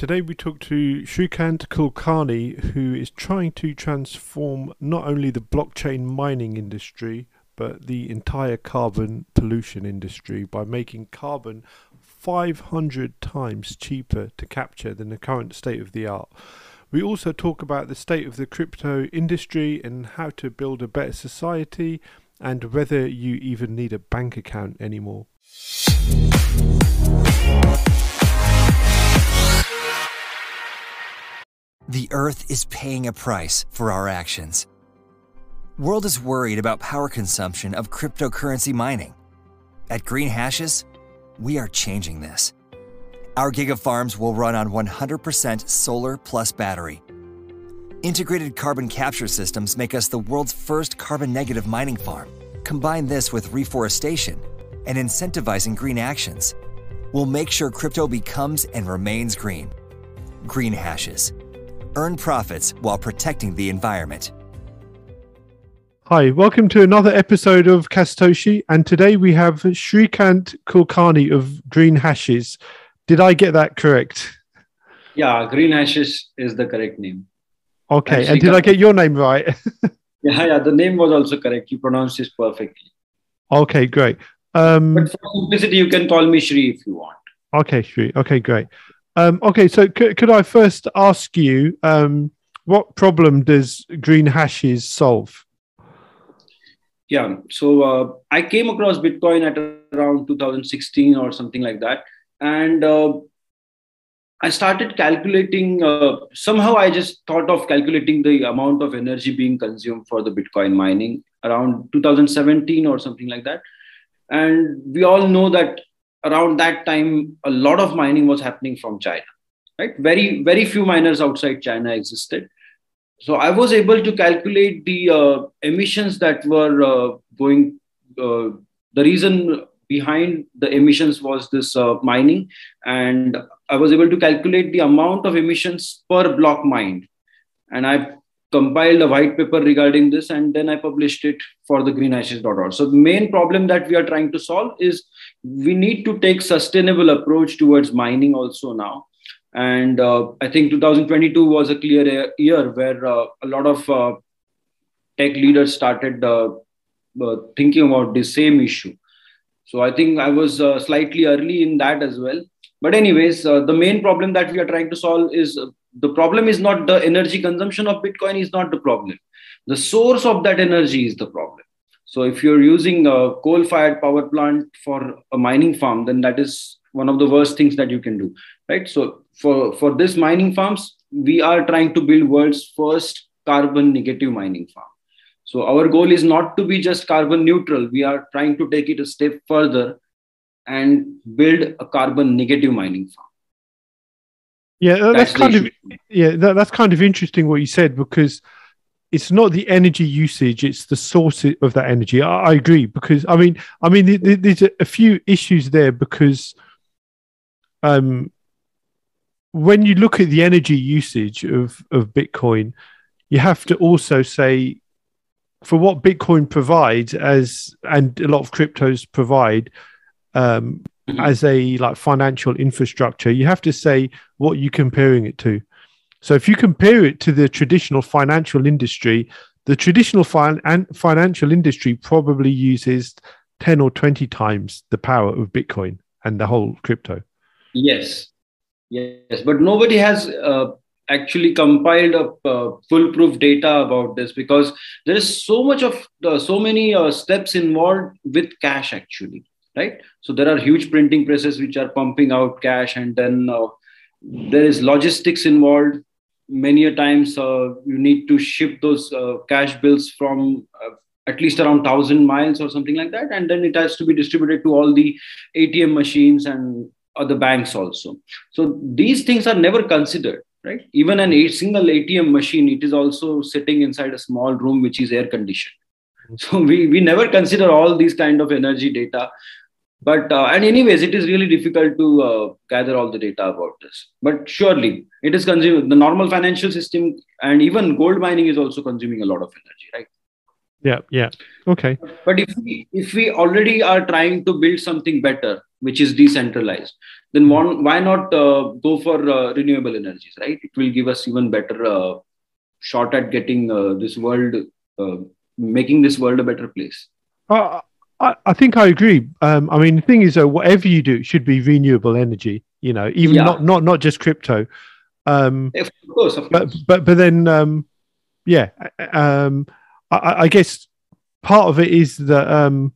Today we talk to Shreekant Kulkarni, who is trying to transform not only the blockchain mining industry, but the entire carbon pollution industry by making carbon 500 times cheaper to capture than the current state of the art. We also talk about the state of the crypto industry and how to build a better society and whether you even need a bank account anymore. The Earth is paying a price for our actions. World is worried about power consumption of cryptocurrency mining. At Green Hashes, we are changing this. Our gigafarms will run on 100% solar plus battery. Integrated carbon capture systems make us the world's first carbon negative mining farm. Combine this with reforestation and incentivizing green actions. We'll make sure crypto becomes and remains green. Green Hashes earn profits while protecting the environment. Hi, welcome to another episode of Kastoshi, and today we have Shreekant Kulkarni of Green Hashes. Did I get that correct? Yeah, Green Hashes is the correct name. Okay, and, and did I get your name right? yeah, yeah, the name was also correct. You pronounced this perfectly. Okay, great. Um, but for simplicity, you can call me Shri if you want. Okay, Shri. Okay, great. Um, okay, so c- could I first ask you um, what problem does Green Hashes solve? Yeah, so uh, I came across Bitcoin at around 2016 or something like that, and uh, I started calculating. Uh, somehow, I just thought of calculating the amount of energy being consumed for the Bitcoin mining around 2017 or something like that. And we all know that around that time, a lot of mining was happening from China, right? Very, very few miners outside China existed. So I was able to calculate the uh, emissions that were uh, going. Uh, the reason behind the emissions was this uh, mining, and I was able to calculate the amount of emissions per block mined. And I compiled a white paper regarding this and then I published it for the greenhashes.org. So the main problem that we are trying to solve is we need to take sustainable approach towards mining also now. And uh, I think 2022 was a clear year where uh, a lot of uh, tech leaders started uh, uh, thinking about the same issue. So I think I was uh, slightly early in that as well. But anyways, the main problem that we are trying to solve is the problem is not the energy consumption of bitcoin is not the problem the source of that energy is the problem so if you're using a coal fired power plant for a mining farm then that is one of the worst things that you can do right? So for for this mining farms we are trying to build world's first carbon negative mining farm. So our goal is not to be just carbon neutral. We are trying to take it a step further and build a carbon negative mining farm. Yeah, that's, that's kind of yeah, that, that's kind of interesting what you said because it's not the energy usage; it's the source of that energy. I, I agree because I mean, I mean, there's a, few issues there because, um, when you look at the energy usage of of Bitcoin, you have to also say for what Bitcoin provides as and a lot of cryptos provide, um, mm-hmm. as a like financial infrastructure, you have to say what you're comparing it to. So if you compare it to the traditional financial industry, the traditional fin- financial industry probably uses 10 or 20 times the power of Bitcoin and the whole crypto. Yes. Yes. But nobody has uh, actually compiled a uh, foolproof data about this because there is so much of so many uh, steps involved with cash actually right so there are huge printing presses which are pumping out cash and then uh, there is logistics involved many a times uh, you need to ship those uh, cash bills from uh, at least around 1000 miles or something like that and then it has to be distributed to all the atm machines and other banks also. So these things are never considered right? Even an a single atm machine it is also sitting inside a small room which is air conditioned. So we, we never consider all these kind of energy data but uh, and anyways it is really difficult to uh, gather all the data about this. But surely it is consuming the normal financial system and even gold mining is also consuming a lot of energy right? Yeah yeah. Okay. But if we if we already are trying to build something better which is decentralized then one, why not uh, go for uh, renewable energies right? It will give us even better uh, shot at getting uh, this world uh, making this world a better place I, I think I agree. Um, I mean, the thing is, though, whatever you do, it should be renewable energy. You know, even yeah. not not not just crypto. Um, of course, of course. But but but then, um, yeah. Um, I, I guess part of it is that um,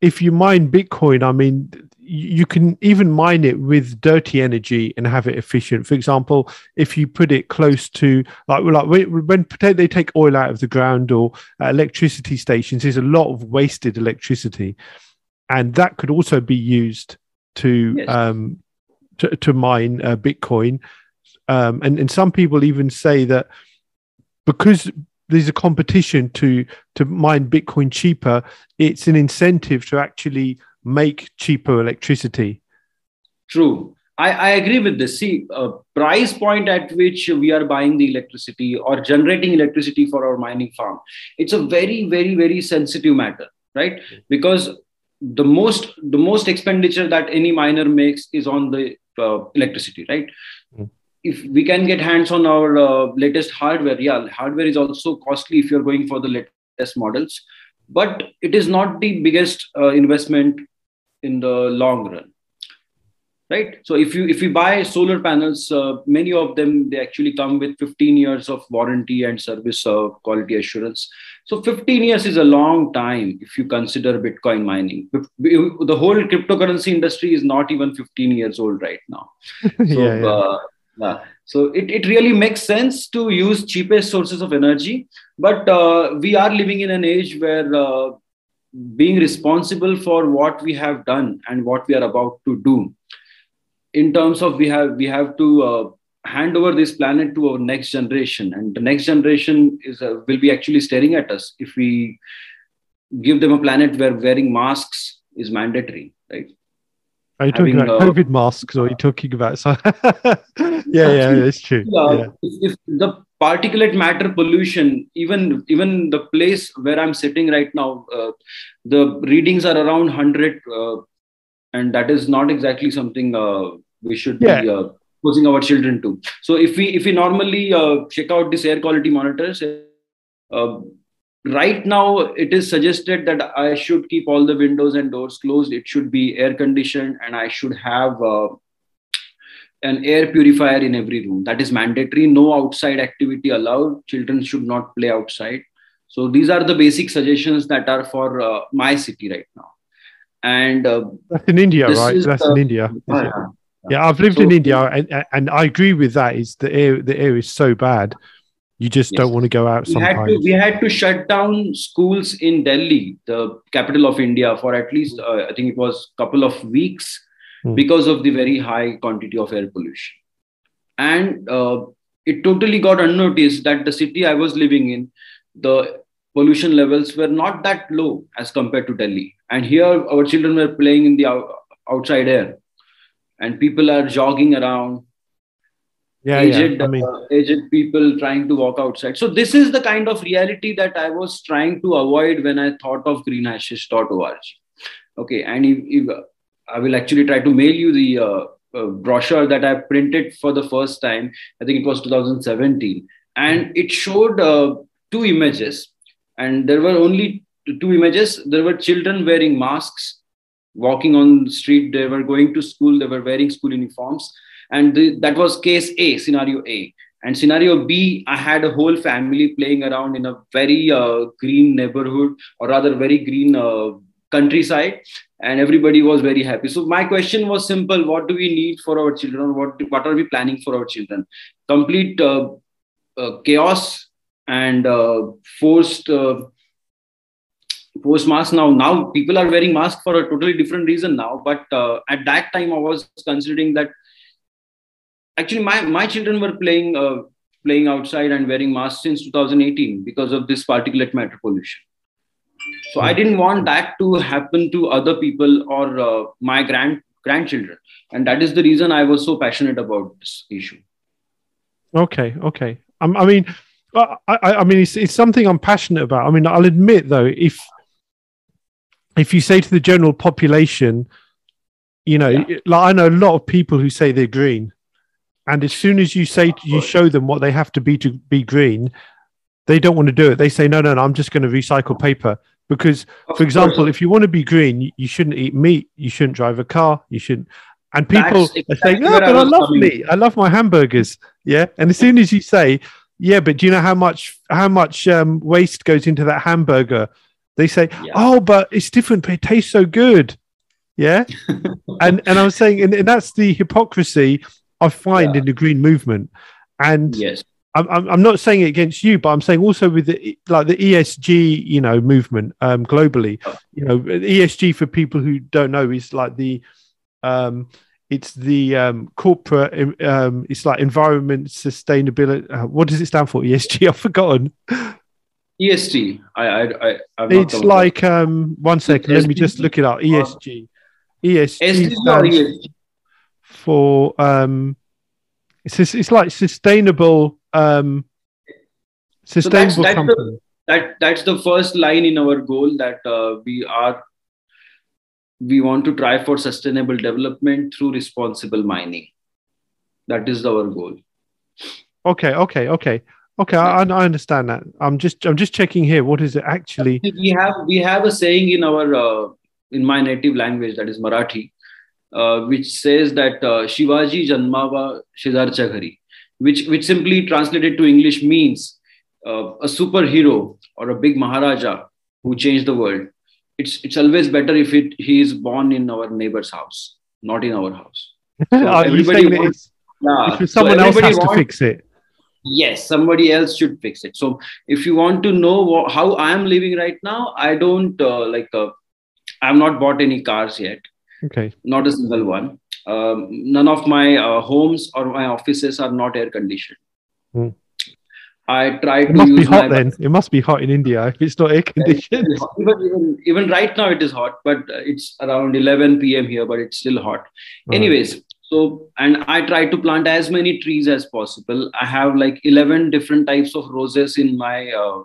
if you mine Bitcoin, I mean, you can even mine it with dirty energy and have it efficient. For example, if you put it close to like like when they take oil out of the ground or electricity stations, there's a lot of wasted electricity, and that could also be used to yes. um, to, to, mine uh, Bitcoin. Um, and and some people even say that because there's a competition to to mine Bitcoin cheaper, it's an incentive to actually make cheaper electricity. True. I, I agree with this. See, a price point at which we are buying the electricity or generating electricity for our mining farm, it's a very, very, very sensitive matter, right? Because the most the most expenditure that any miner makes is on the uh, electricity, right? Mm. If we can get hands on our uh, latest hardware, yeah, hardware is also costly if you're going for the latest models, but it is not the biggest uh, investment in the long run right so if you if you buy solar panels uh, many of them they actually come with 15 years of warranty and service uh, quality assurance so 15 years is a long time if you consider bitcoin mining the whole cryptocurrency industry is not even 15 years old right now so yeah, yeah. Uh, yeah. so it, it really makes sense to use cheapest sources of energy but uh, we are living in an age where uh, being responsible for what we have done and what we are about to do in terms of we have we have to uh, hand over this planet to our next generation and the next generation is uh, will be actually staring at us if we give them a planet where wearing masks is mandatory right are you talking about COVID masks or are you talking about? So yeah, yeah, it's true. Yeah. If, if the particulate matter pollution even even the place where i'm sitting right now uh, the readings are around 100 uh, and that is not exactly something uh, we should yeah. be uh, posing our children to so if we if we normally uh, check out this air quality monitors uh, right now it is suggested that i should keep all the windows and doors closed it should be air conditioned and i should have an air purifier in every room. That is mandatory. No outside activity allowed. Children should not play outside. So these are the basic suggestions that are for uh, my city right now. And uh, that's in India, right? That's in India. Yeah, yeah. yeah, I've lived so, in India, and and I agree with that. Is the air the air is so bad, you just yes. don't want to go out. We sometimes had, to, we had to shut down schools in Delhi, the capital of India, for at least uh, I think it was a couple of weeks mm. because of the very high quantity of air pollution. And uh, it totally got unnoticed that the city I was living in, the pollution levels were not that low as compared to Delhi. And here our children were playing in the outside air, and people are jogging around. Yeah, aged, yeah. I mean, uh, aged people trying to walk outside. So this is the kind of reality that I was trying to avoid when I thought of greenhashes.org. Okay, and if, if I will actually try to mail you the uh, uh, brochure that I printed for the first time. I think it was 2017, and it showed uh, two images, and there were only two images. There were children wearing masks, walking on the street. They were going to school. They were wearing school uniforms, and the, that was case A, scenario A. And scenario B, I had a whole family playing around in a very uh, green neighborhood, or rather, very green uh, countryside and everybody was very happy. So my question was simple. What do we need for our children? What what are we planning for our children? Complete uh, uh, chaos and uh, forced uh, forced mask. Now now people are wearing masks for a totally different reason now but uh, at that time i was considering that actually my my children were playing uh, playing outside and wearing masks since 2018 because of this particulate matter pollution so I didn't want that to happen to other people or uh, my grand grandchildren, and that is the reason I was so passionate about this issue. Okay, okay. Um, I mean, I, I mean, it's, it's something I'm passionate about. I mean, I'll admit though, if if you say to the general population, You know, yeah. like I know a lot of people who say they're green, and as soon as you say you show them what they have to be to be green, they don't want to do it. They say, no, no, no, I'm just going to recycle paper. Because, of for example, course. if you want to be green, you, shouldn't eat meat, you shouldn't drive a car, you shouldn't. And people exactly are saying, no, but I, I love coming. meat, I love my hamburgers. Yeah. And as soon as you say, yeah, but do you know how much how much um, waste goes into that hamburger? They say, yeah. oh, but it's different, but it tastes so good. Yeah. and and I was saying, and, and that's the hypocrisy I find yeah. in the green movement. And yes. I'm, I'm not saying it against you, but I'm saying also with the like the ESG, you know, movement um, globally. You know, ESG for people who don't know is like the um, it's the um, corporate. Um, it's like environment sustainability. Uh, what does it stand for? ESG. I've forgotten. ESG. I. I. I it's like um. One second. Let me just look it up. ESG. ESG stands for um. It's it's like sustainable um. Sustainable so that's, that's. The, that that's the first line in our goal that uh, we are we want to try for sustainable development through responsible mining. That is our goal. Okay, okay, okay, okay. I, I understand that. I'm just I'm just checking here. What is it actually? We have we have a saying in our uh, in my native language that is Marathi, uh, which says that uh, Shivaji Janmava Shizarcha Ghari, which which simply translated to English means uh, a superhero or a big Maharaja who changed the world it's it's always better if it he is born in our neighbor's house, not in our house. So everybody wants, yeah, someone so else has wants, to fix it. Yes, somebody else should fix it. So if you want to know what, how I am living right now, I don't uh, like. Uh, I've not bought any cars yet. Okay. Not a single one. Um, none of my uh, homes or my offices are not air conditioned. Hmm. I try it to must be hot then. It must be hot in India if it's not air conditioned. Even, even, even right now it is hot, but it's around 11 p.m. here, but it's still hot. Anyways, so and I try to plant as many trees as possible. I have like 11 different types of roses in my uh,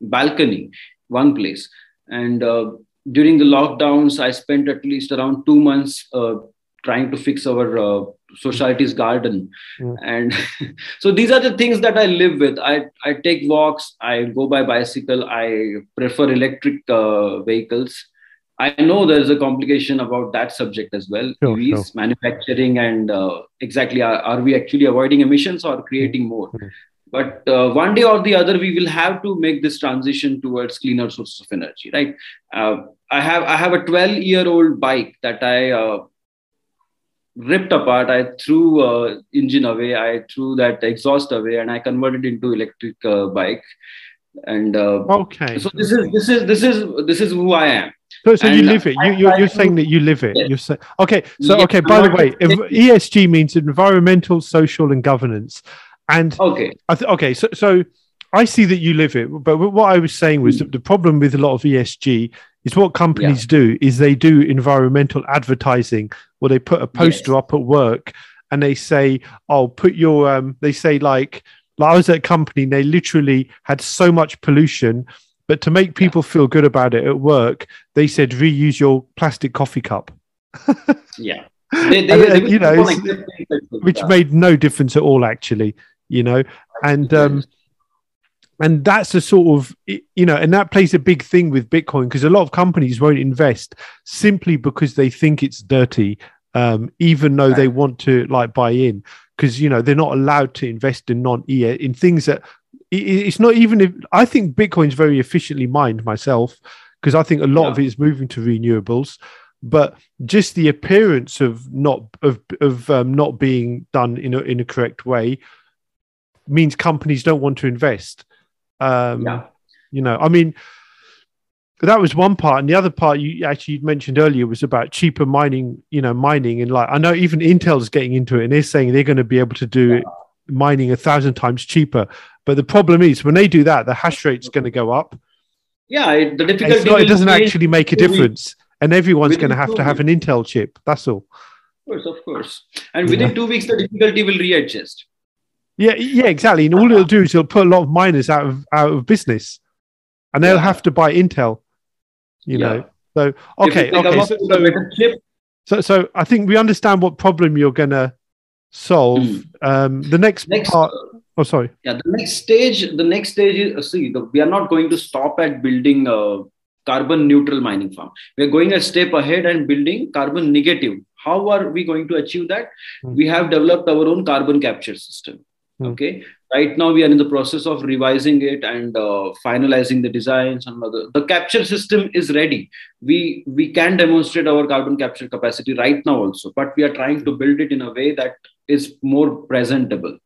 balcony, one place. And uh, during the lockdowns, I spent at least around two months uh, trying to fix our uh, society's garden mm. and so these are the things that i live with i i take walks i go by bicycle i prefer electric uh, vehicles i know there's a complication about that subject as well sure, EVs, sure. manufacturing and uh, exactly are, are, we actually avoiding emissions or creating mm. more mm. but uh, one day or the other we will have to make this transition towards cleaner sources of energy right uh, i have i have a 12 year old bike that i uh, ripped apart. I threw uh, engine away. I threw that exhaust away, and I converted into electric uh, bike. And uh, okay, so this is this is this is this is who I am. So, so you live it. You, you're, you're saying that you live it. Yes. You're saying okay. So okay. By the way, ESG means environmental, social, and governance. And okay, th- okay. So so I see that you live it. But what I was saying was that the problem with a lot of ESG is what companies yeah. do is they do environmental advertising where they put a poster yes. up at work and they say, "Oh, put your," um, they say like, like I was at a company, and they literally had so much pollution, but to make people yeah. feel good about it at work, they said reuse your plastic coffee cup. yeah, they, they, they, you know, which made no difference at all, actually. You know, and um, and that's a sort of you know and that plays a big thing with bitcoin because a lot of companies won't invest simply because they think it's dirty um, even though right. they want to like buy in because you know they're not allowed to invest in non in things that it's not even if i think bitcoin's very efficiently mined myself because i think a lot yeah. of it is moving to renewables but just the appearance of not of of um, not being done in a in a correct way means companies don't want to invest um, yeah. You know, I mean, that was one part, and the other part you actually mentioned earlier was about cheaper mining. You know, mining and like I know even Intel's getting into it, and they're saying they're going to be able to do yeah. mining a thousand times cheaper. But the problem is when they do that, the hash rate's going to go up. Yeah, the difficulty. Not, it doesn't actually make a difference, and everyone's going to have to have an Intel chip. That's all. Of course, of course. And within yeah. two weeks, the difficulty will readjust. Yeah, yeah, exactly. And all it'll do is it'll put a lot of miners out of out of business, and they'll yeah. have to buy Intel. You yeah. know, so okay, okay. So, so, So, I think we understand what problem you're going to solve. Mm. Um, the next, next part. Oh, sorry. Yeah, the next stage. The next stage is uh, see. The, we are not going to stop at building a carbon neutral mining farm. We are going a step ahead and building carbon negative. How are we going to achieve that? Mm. We have developed our own carbon capture system. Mm. Okay, right now we are in the process of revising it and uh, finalizing the designs and other. the capture system is ready we we can demonstrate our carbon capture capacity right now also but we are trying to build it in a way that is more presentable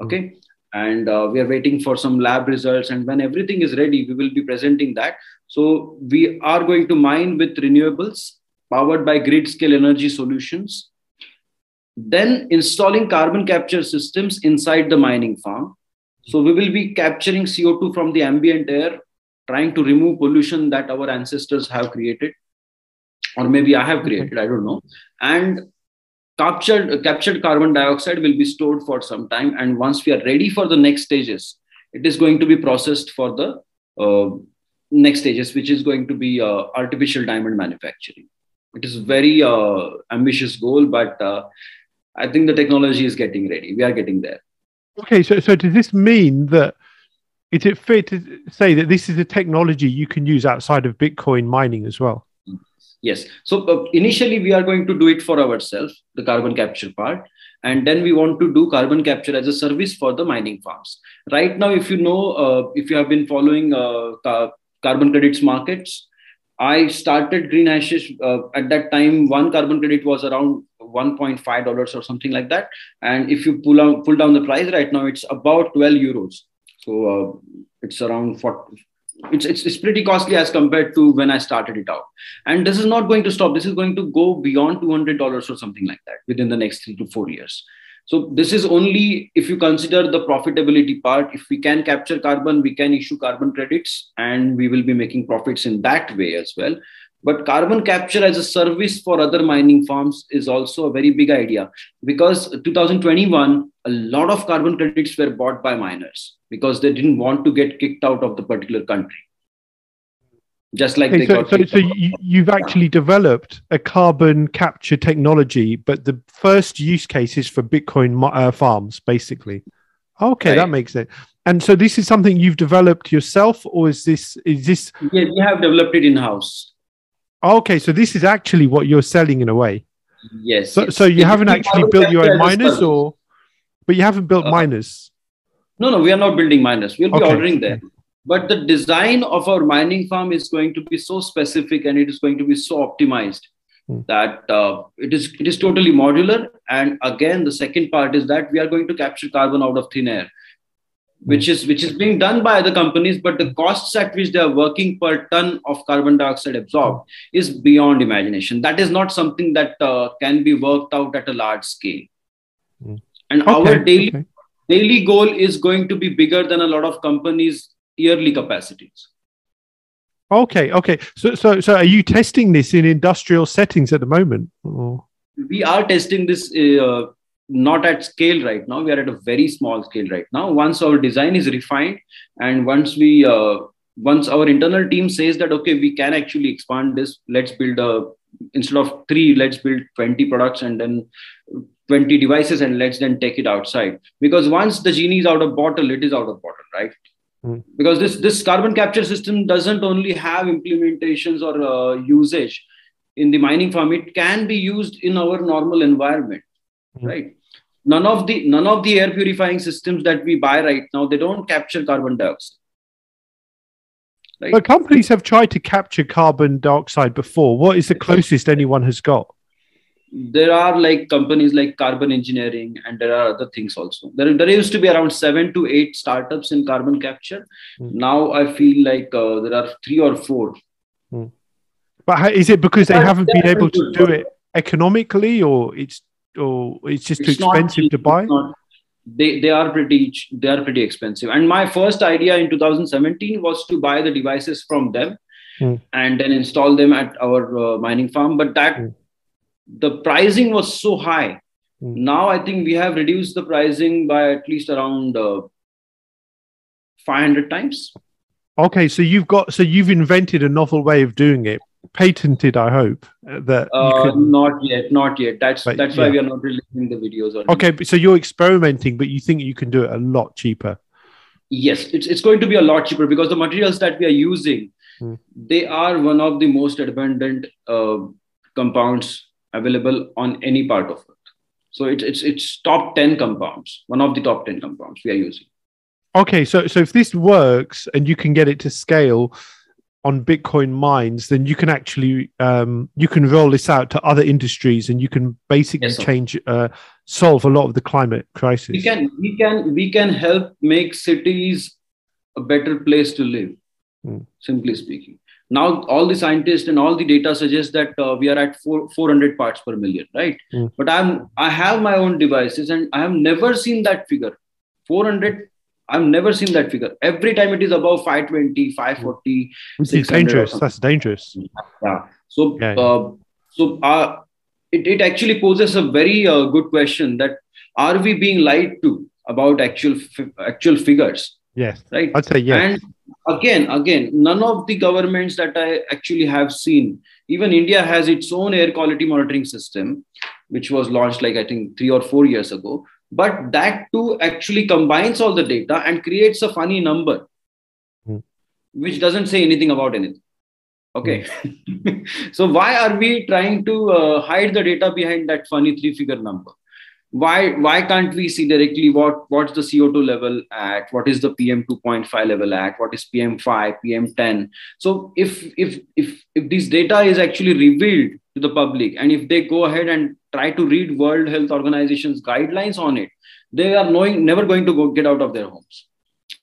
okay mm. and uh, we are waiting for some lab results and when everything is ready we will be presenting that so we are going to mine with renewables powered by grid scale energy solutions then installing carbon capture systems inside the mining farm. So we will be capturing CO2 from the ambient air, trying to remove pollution that our ancestors have created, or maybe I have created, I don't know. And captured, captured carbon dioxide will be stored for some time. And once we are ready for the next stages, it is going to be processed for the uh, next stages, which is going to be uh, artificial diamond manufacturing. It is a very uh, ambitious goal, but uh, I think the technology is getting ready. We are getting there. Okay, so so does this mean that is it fair to say that this is a technology you can use outside of Bitcoin mining as well? Yes. So uh, initially we are going to do it for ourselves, the carbon capture part, and then we want to do carbon capture as a service for the mining farms. Right now, if you know, uh, if you have been following uh, carbon credits markets, I started Green Hashes uh, at that time. One carbon credit was around 1.5 dollars or something like that. And if you pull out pull down the price right now it's about 12 euros. So uh, it's around 40 it's, it's, it's pretty costly as compared to when i started it out. And this is not going to stop. This is going to go beyond 200 dollars or something like that within the next 3 to 4 years. So this is only if you consider the profitability part. If we can capture carbon we can issue carbon credits and we will be making profits in that way as well but carbon capture as a service for other mining farms is also a very big idea because 2021, a lot of carbon credits were bought by miners because they didn't want to get kicked out of the particular country. Just like okay, so, so, so you, have actually developed a carbon capture technology, but the first use case is for Bitcoin uh, farms, basically. Okay, right. that makes sense. And so this is something you've developed yourself, or is this is this? Yeah, we have developed it in house. Okay, so this is actually what you're selling in a way. Yes. So, so you haven't actually built your own miners, or but you haven't built uh, miners. No, no, we are not building miners. We'll be okay. ordering them. But the design of our mining farm is going to be so specific and it is going to be so optimized hmm. that uh, it is it is totally modular. And again, the second part is that we are going to capture carbon out of thin air which is which is being done by other companies but the costs at which they are working per ton of carbon dioxide absorbed is beyond imagination that is not something that uh, can be worked out at a large scale hmm. and okay. our daily okay. daily goal is going to be bigger than a lot of companies yearly capacities okay okay so so so are you testing this in industrial settings at the moment or? we are testing this uh, not at scale right now. We are at a very small scale right now. Once our design is refined and once we uh, once our internal team says that okay we can actually expand this let's build a instead of 3 let's build 20 products and then 20 devices and let's then take it outside. Because once the genie is out of bottle it is out of bottle right? Mm. because this this carbon capture system doesn't only have implementations or uh, usage in the mining farm. It can be used in our normal environment mm. right none of the none of the air purifying systems that we buy right now they don't capture carbon dioxide right? but companies have tried to capture carbon dioxide before what is the closest anyone has got there are like companies like carbon engineering and there are other things also there, there used to be around seven to eight startups in carbon capture mm. now i feel like uh, there are three or four mm. but is it because they haven't been able to do it economically or it's or it's just it's too expensive to buy? they they are pretty they are pretty expensive. And my first idea in 2017 was to buy the devices from them mm. and then install them at our uh, mining farm. But that mm. the pricing was so high. Mm. Now I think we have reduced the pricing by at least around uh, 500 times. Okay, so you've got so you've invented a novel way of doing it patented? I hope that uh, not yet, not yet. That's but, that's why we are not releasing the videos. Okay, so you're experimenting, but you think you can do it a lot cheaper. Yes, it's it's going to be a lot cheaper because the materials that we are using, mm. they are one of the most abundant uh, compounds available on any part of Earth. So it's it's it's top ten compounds, one of the top ten compounds we are using. Okay, so so if this works and you can get it to scale, on Bitcoin mines, then you can actually um, you can roll this out to other industries, and you can basically yes, change uh, solve a lot of the climate crisis. We can we can we can help make cities a better place to live. Mm. Simply speaking, now all the scientists and all the data suggest that uh, we are at four, 400 parts per million, right? Mm. But I'm I have my own devices, and I have never seen that figure. 400 I've never seen that figure. Every time it is above 520, 540. It's dangerous. That's dangerous. Yeah. So, yeah. Uh, so uh, it, it actually poses a very uh, good question that are we being lied to about actual actual figures? Yes. Right. I'd say yes. And again, again, none of the governments that I actually have seen, even India has its own air quality monitoring system, which was launched like I think three or four years ago but that too actually combines all the data and creates a funny number mm. which doesn't say anything about anything. Okay. Mm. so why are we trying to uh, hide the data behind that funny three figure number? Why why can't we see directly what what's the co2 level at? What is the pm 2.5 level at? What is pm5 pm10 so if if if if this data is actually revealed to the public and if they go ahead and try to read world health organization's guidelines on it they are knowing never going to go get out of their homes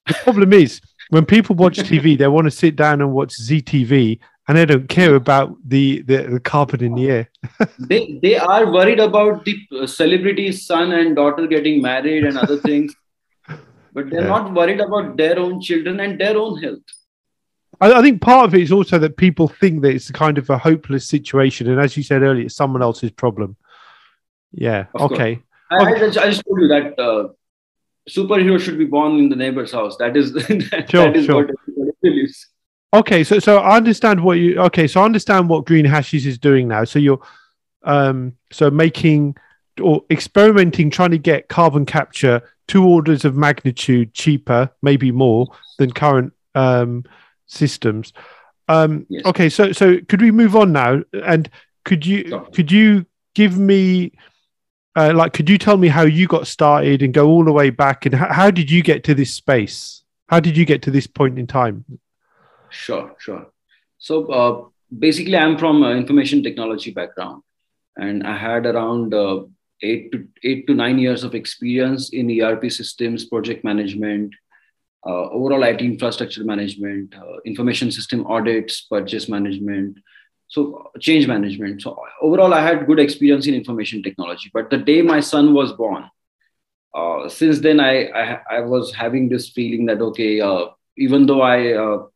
the problem is when people watch tv they want to sit down and watch Zee TV and they don't care about the, the, the carbon in the air. they, they are worried about the uh, celebrity's son and daughter getting married and other things, but they're yeah. not worried about their own children and their own health. I, I, think part of it is also that people think that it's kind of a hopeless situation. And as you said earlier, it's someone else's problem. Yeah. Of okay. I, I, just, I, just, told you that uh, superhero should be born in the neighbor's house. That is, that, sure, that is sure. what believes. Okay, so so I understand what you. Okay, so I understand what Green Hashes is doing now. So you're, um, so making or experimenting, trying to get carbon capture two orders of magnitude cheaper, maybe more than current um, systems. Um, yes. Okay, so so could we move on now? And could you could you give me uh, like could you tell me how you got started and go all the way back and how, how did you get to this space? How did you get to this point in time? Sure, sure. So uh, basically, I'm from uh, information technology background, and I had around uh, eight to eight to nine years of experience in ERP systems, project management, uh, overall IT infrastructure management, uh, information system audits, purchase management, so change management. So overall, I had good experience in information technology. But the day my son was born, uh, since then I, I, I was having this feeling that okay, even though I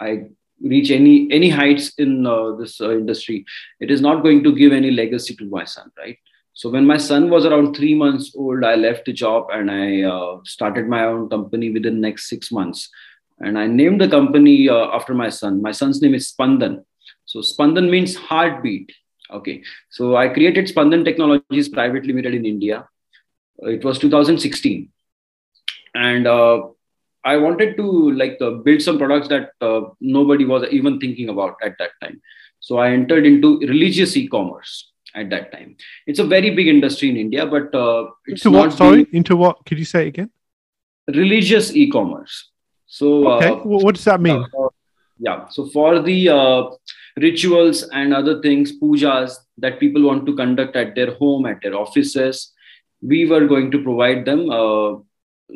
I reach any any heights in uh, this uh, industry, it is not going to give any legacy to my son, right? So when my son was around three months old, I left the job and I uh, started my own company within next six months. And I named the company uh, after my son. My son's name is Spandan. So Spandan means heartbeat. Okay. So I created Spandan Technologies Private Limited in India. It was 2016. And uh, I wanted to like uh, build some products that uh, nobody was even thinking about at that time. So I entered into religious e-commerce at that time. It's a very big industry in India, but uh, it's into what? Sorry, into what? Could you say it again? Religious e-commerce. So okay, uh, what does that mean? Uh, yeah, so for the uh, rituals and other things, pujas that people want to conduct at their home, at their offices, we were going to provide them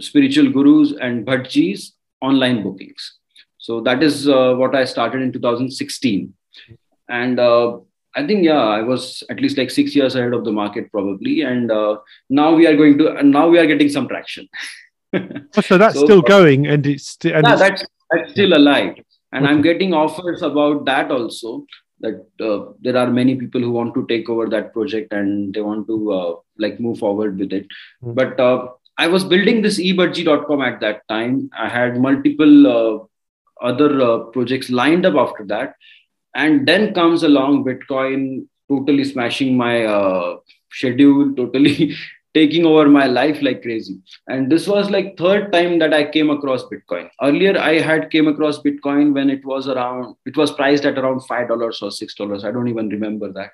spiritual gurus and bhatjis online bookings. So that is uh, what I started in 2016. And uh, I think, yeah, I was at least like six years ahead of the market probably. And uh, now we are going to, and now we are getting some traction. oh, so that's so, still going and it's, st- and yeah, it's... That's, that's still alive. And okay. I'm getting offers about that also that uh, there are many people who want to take over that project and they want to uh, like move forward with it. Mm-hmm. But uh, I was building this ebudgie.com at that time. I had multiple uh, other uh, projects lined up after that. And then comes along bitcoin totally smashing my uh, schedule totally taking over my life like crazy. And this was like third time that i came across bitcoin. Earlier i had came across bitcoin when it was around it was priced at around five dollars or six dollars. I don't even remember that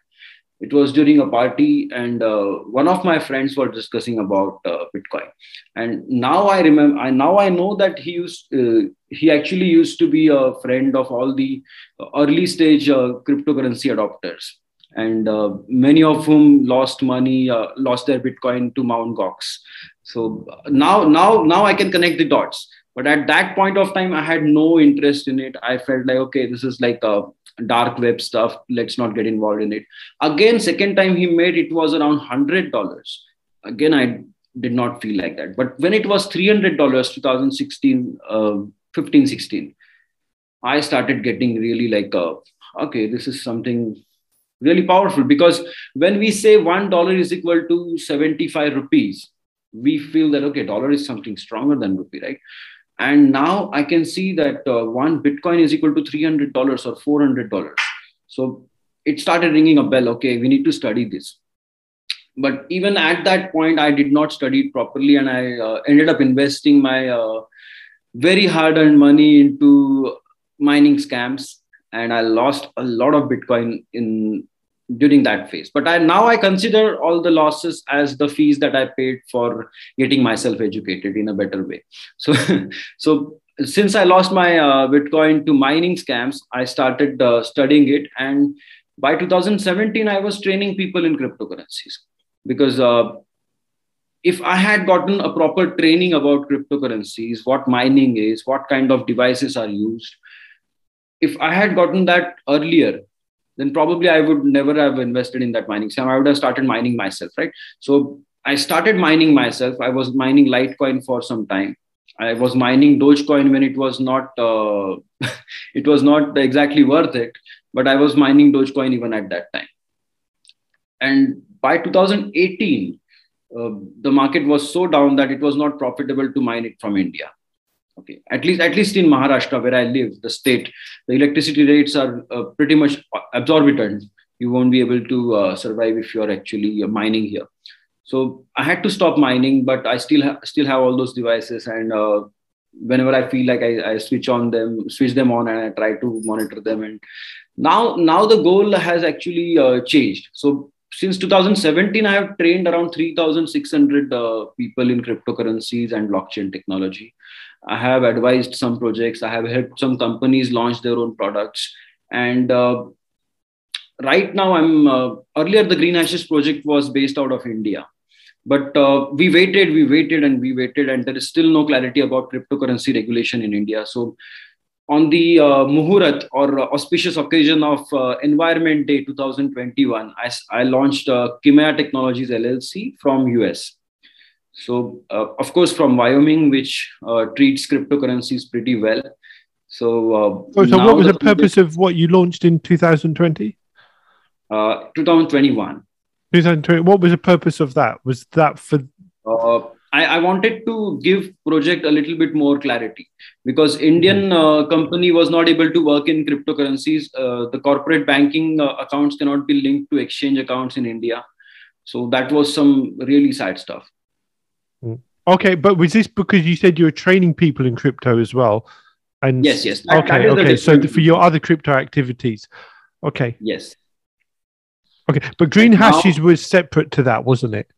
it was during a party and uh, one of my friends were discussing about uh, bitcoin and now i remember I, now i know that he used uh, he actually used to be a friend of all the early stage uh, cryptocurrency adopters and uh, many of whom lost money, uh, lost their Bitcoin to Mount Gox. So now, now, now I can connect the dots. But at that point of time, I had no interest in it. I felt like, okay, this is like a dark web stuff. Let's not get involved in it. Again, second time he made it was around hundred dollars. Again, I did not feel like that. But when it was three hundred dollars, 2016, uh, 15, 16, I started getting really like, uh, okay, this is something really powerful because when we say one dollar is equal to 75 rupees we feel that okay dollar is something stronger than rupee right and now i can see that uh, one bitcoin is equal to 300 dollars or 400 dollars. So it started ringing a bell. Okay we need to study this. But even at that point i did not study it properly and i uh, ended up investing my uh, very hard earned money into mining scams. And I lost a lot of Bitcoin in during that phase. But I now I consider all the losses as the fees that I paid for getting myself educated in a better way. So so since I lost my uh, Bitcoin to mining scams, I started uh, studying it, and by 2017 I was training people in cryptocurrencies because. Uh, if I had gotten a proper training about cryptocurrencies, what mining is, what kind of devices are used, if I had gotten that earlier, then probably I would never have invested in that mining. So I would have started mining myself, right? So I started mining myself. I was mining Litecoin for some time. I was mining Dogecoin when it was not uh, it was not exactly worth it, but I was mining Dogecoin even at that time. And by 2018, uh, the market was so down that it was not profitable to mine it from India okay. At least at least in maharashtra where i live the state the electricity rates are uh, pretty much exorbitant you won't be able to uh, survive if you're actually uh, mining here. So i had to stop mining but i still ha- still have all those devices and uh, whenever i feel like I, I switch on them switch them on and i try to monitor them and now now the goal has actually uh, changed. So since 2017 i have trained around 3600 uh, people in cryptocurrencies and blockchain technology I have advised some projects. I have helped some companies launch their own products. And uh, right now, I'm uh, earlier the Green Hashes project was based out of India, but uh, we waited, we waited, and we waited, and there is still no clarity about cryptocurrency regulation in India. So, on the uh, Muhurat or auspicious occasion of uh, Environment Day 2021, I, I launched uh, Kimaya Technologies LLC from US so, uh, of course, from Wyoming, which uh, treats cryptocurrencies pretty well. So, uh, oh, so what was the, the purpose of what you launched in 2020? Uh, 2021. 2020. What was the purpose of that? Was that for? Uh, I, I, wanted to give project a little bit more clarity because Indian uh, company was not able to work in cryptocurrencies. Uh, the corporate banking uh, accounts cannot be linked to exchange accounts in India. So that was some really sad stuff. Okay, but was this because you said you were training people in crypto as well? And yes, yes. That, okay, that okay. So for your other crypto activities, okay. Yes. Okay, but Green Hashes now, was separate to that, wasn't it?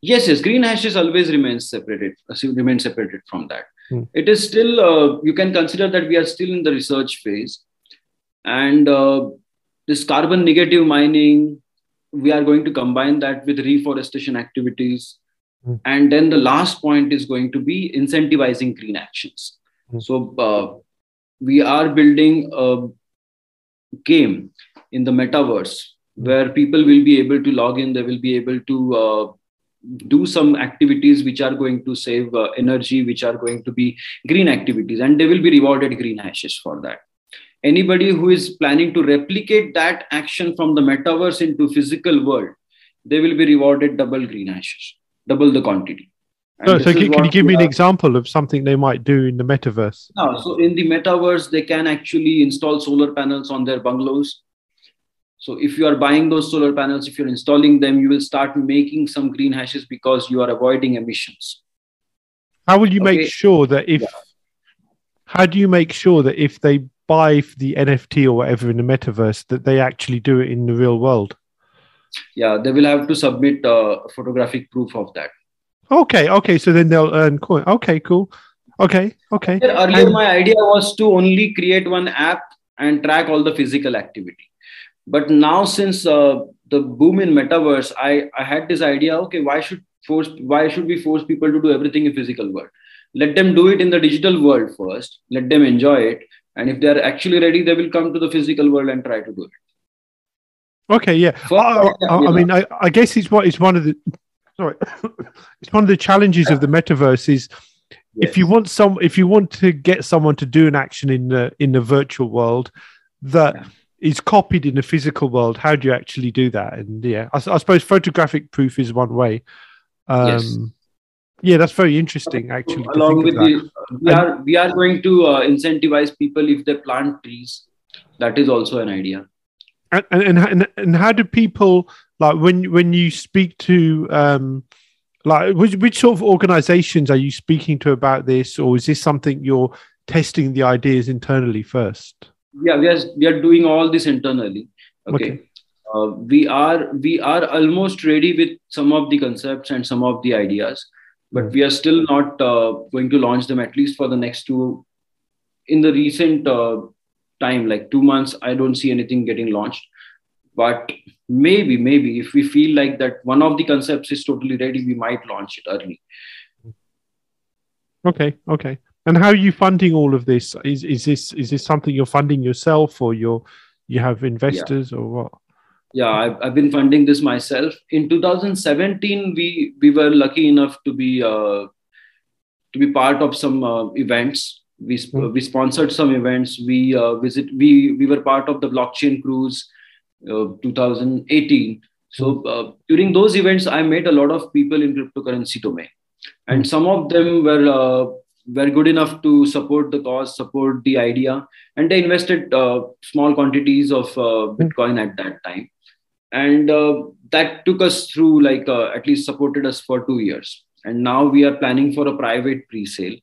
Yes, yes. Green Hashes always remains separated. Uh, remains separated from that. Hmm. It is still. Uh, you can consider that we are still in the research phase, and uh, this carbon negative mining, we are going to combine that with reforestation activities Mm. And then the last point is going to be incentivizing green actions. Mm. So uh, we are building a game in the metaverse where people will be able to log in, they will be able to uh, do some activities which are going to save uh, energy, which are going to be green activities, and they will be rewarded green hashes for that. Anybody who is planning to replicate that action from the metaverse into physical world, they will be rewarded double green hashes double the quantity. so, so can, can you give me an example of something they might do in the metaverse? No, so in the metaverse, they can actually install solar panels on their bungalows. So if you are buying those solar panels, if you're installing them, you will start making some green hashes because you are avoiding emissions. How will you okay. make sure that if? Yeah. How do you make sure that if they buy the NFT or whatever in the metaverse, that they actually do it in the real world? Yeah, they will have to submit a photographic proof of that. Okay, okay. So then they'll earn coin. Okay, cool. Okay, okay. Earlier, and- my idea was to only create one app and track all the physical activity. But now, since uh, the boom in metaverse, I, I had this idea. Okay, why should force? Why should we force people to do everything in physical world? Let them do it in the digital world first. Let them enjoy it, and if they are actually ready, they will come to the physical world and try to do it. Okay, yeah. I, I, I, mean, I, I guess it's what it's one of the sorry, it's one of the challenges of the metaverse is yes. if you want some, if you want to get someone to do an action in the in the virtual world that yeah. is copied in the physical world, how do you actually do that? And yeah, I, I suppose photographic proof is one way. Um, yes. Yeah, that's very interesting. Actually, along with the, we and, are we are going to uh, incentivize people if they plant trees. That is also an idea. And and and, and how do people like when when you speak to um like which, which sort of organizations are you speaking to about this or is this something you're testing the ideas internally first yeah we are we are doing all this internally okay, okay. Uh, we are we are almost ready with some of the concepts and some of the ideas but hmm. we are still not uh, going to launch them at least for the next two in the recent uh, time like two months i don't see anything getting launched. But maybe maybe if we feel like that one of the concepts is totally ready we might launch it early. Okay okay. And how are you funding all of this? Is is this is this something you're funding yourself or you're you have investors yeah. or what? Yeah I've, I've been funding this myself. In 2017 we we were lucky enough to be uh, to be part of some uh, events we, mm. we sponsored some events. We uh, visit we we were part of the blockchain cruise uh, 2018. So uh, during those events, I met a lot of people in cryptocurrency domain, and some of them were uh, were good enough to support the cause, support the idea, and they invested uh, small quantities of uh, Bitcoin at that time, and uh, that took us through like at least supported us for two years, and now we are planning for a private pre-sale.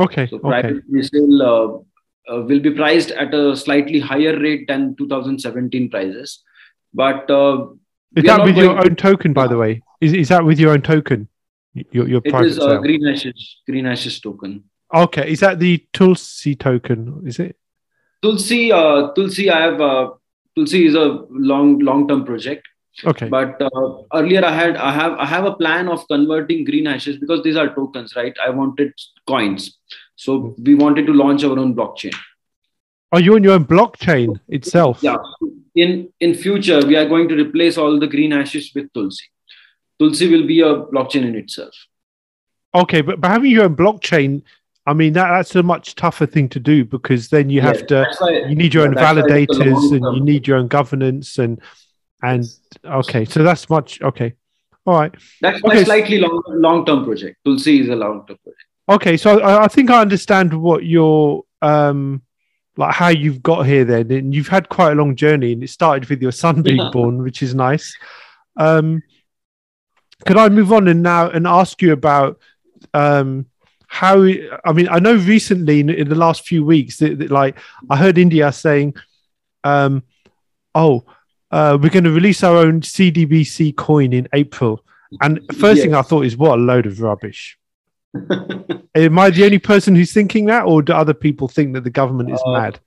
Okay. So private okay. pre-sale uh, will be priced at a slightly higher rate than 2017 prices. But uh, is that with your own token, by the way? Is, is that with your own token? Your, your it is a green hashes green hashes token. Okay, is that the Tulsi token? Is it? Tulsi, uh, Tulsi, I have uh, Tulsi is a long long term project. Okay. But uh, earlier I had I have I have a plan of converting green hashes because these are tokens, right? I wanted coins. So we wanted to launch our own blockchain. Are you on your own blockchain itself? Yeah. In in future, we are going to replace all the green hashes with Tulsi. Tulsi will be a blockchain in itself. Okay, but, but having your own blockchain, I mean that, that's a much tougher thing to do because then you have to why, you need your own validators and you need your own governance and and okay, so that's much okay. All right. That's my slightly long long term project. Tulsi is a long term project. Okay, so I, I think I understand what your um like how you've got here then and you've had quite a long journey and it started with your son being yeah. born which is nice um could i move on and now and ask you about um how i mean i know recently in, in the last few weeks that, that, like i heard india saying um oh uh, we're going to release our own cdbc coin in april and first thing i thought is what a load of rubbish Am I the only person who's thinking that, or do other people think that the government is uh, mad?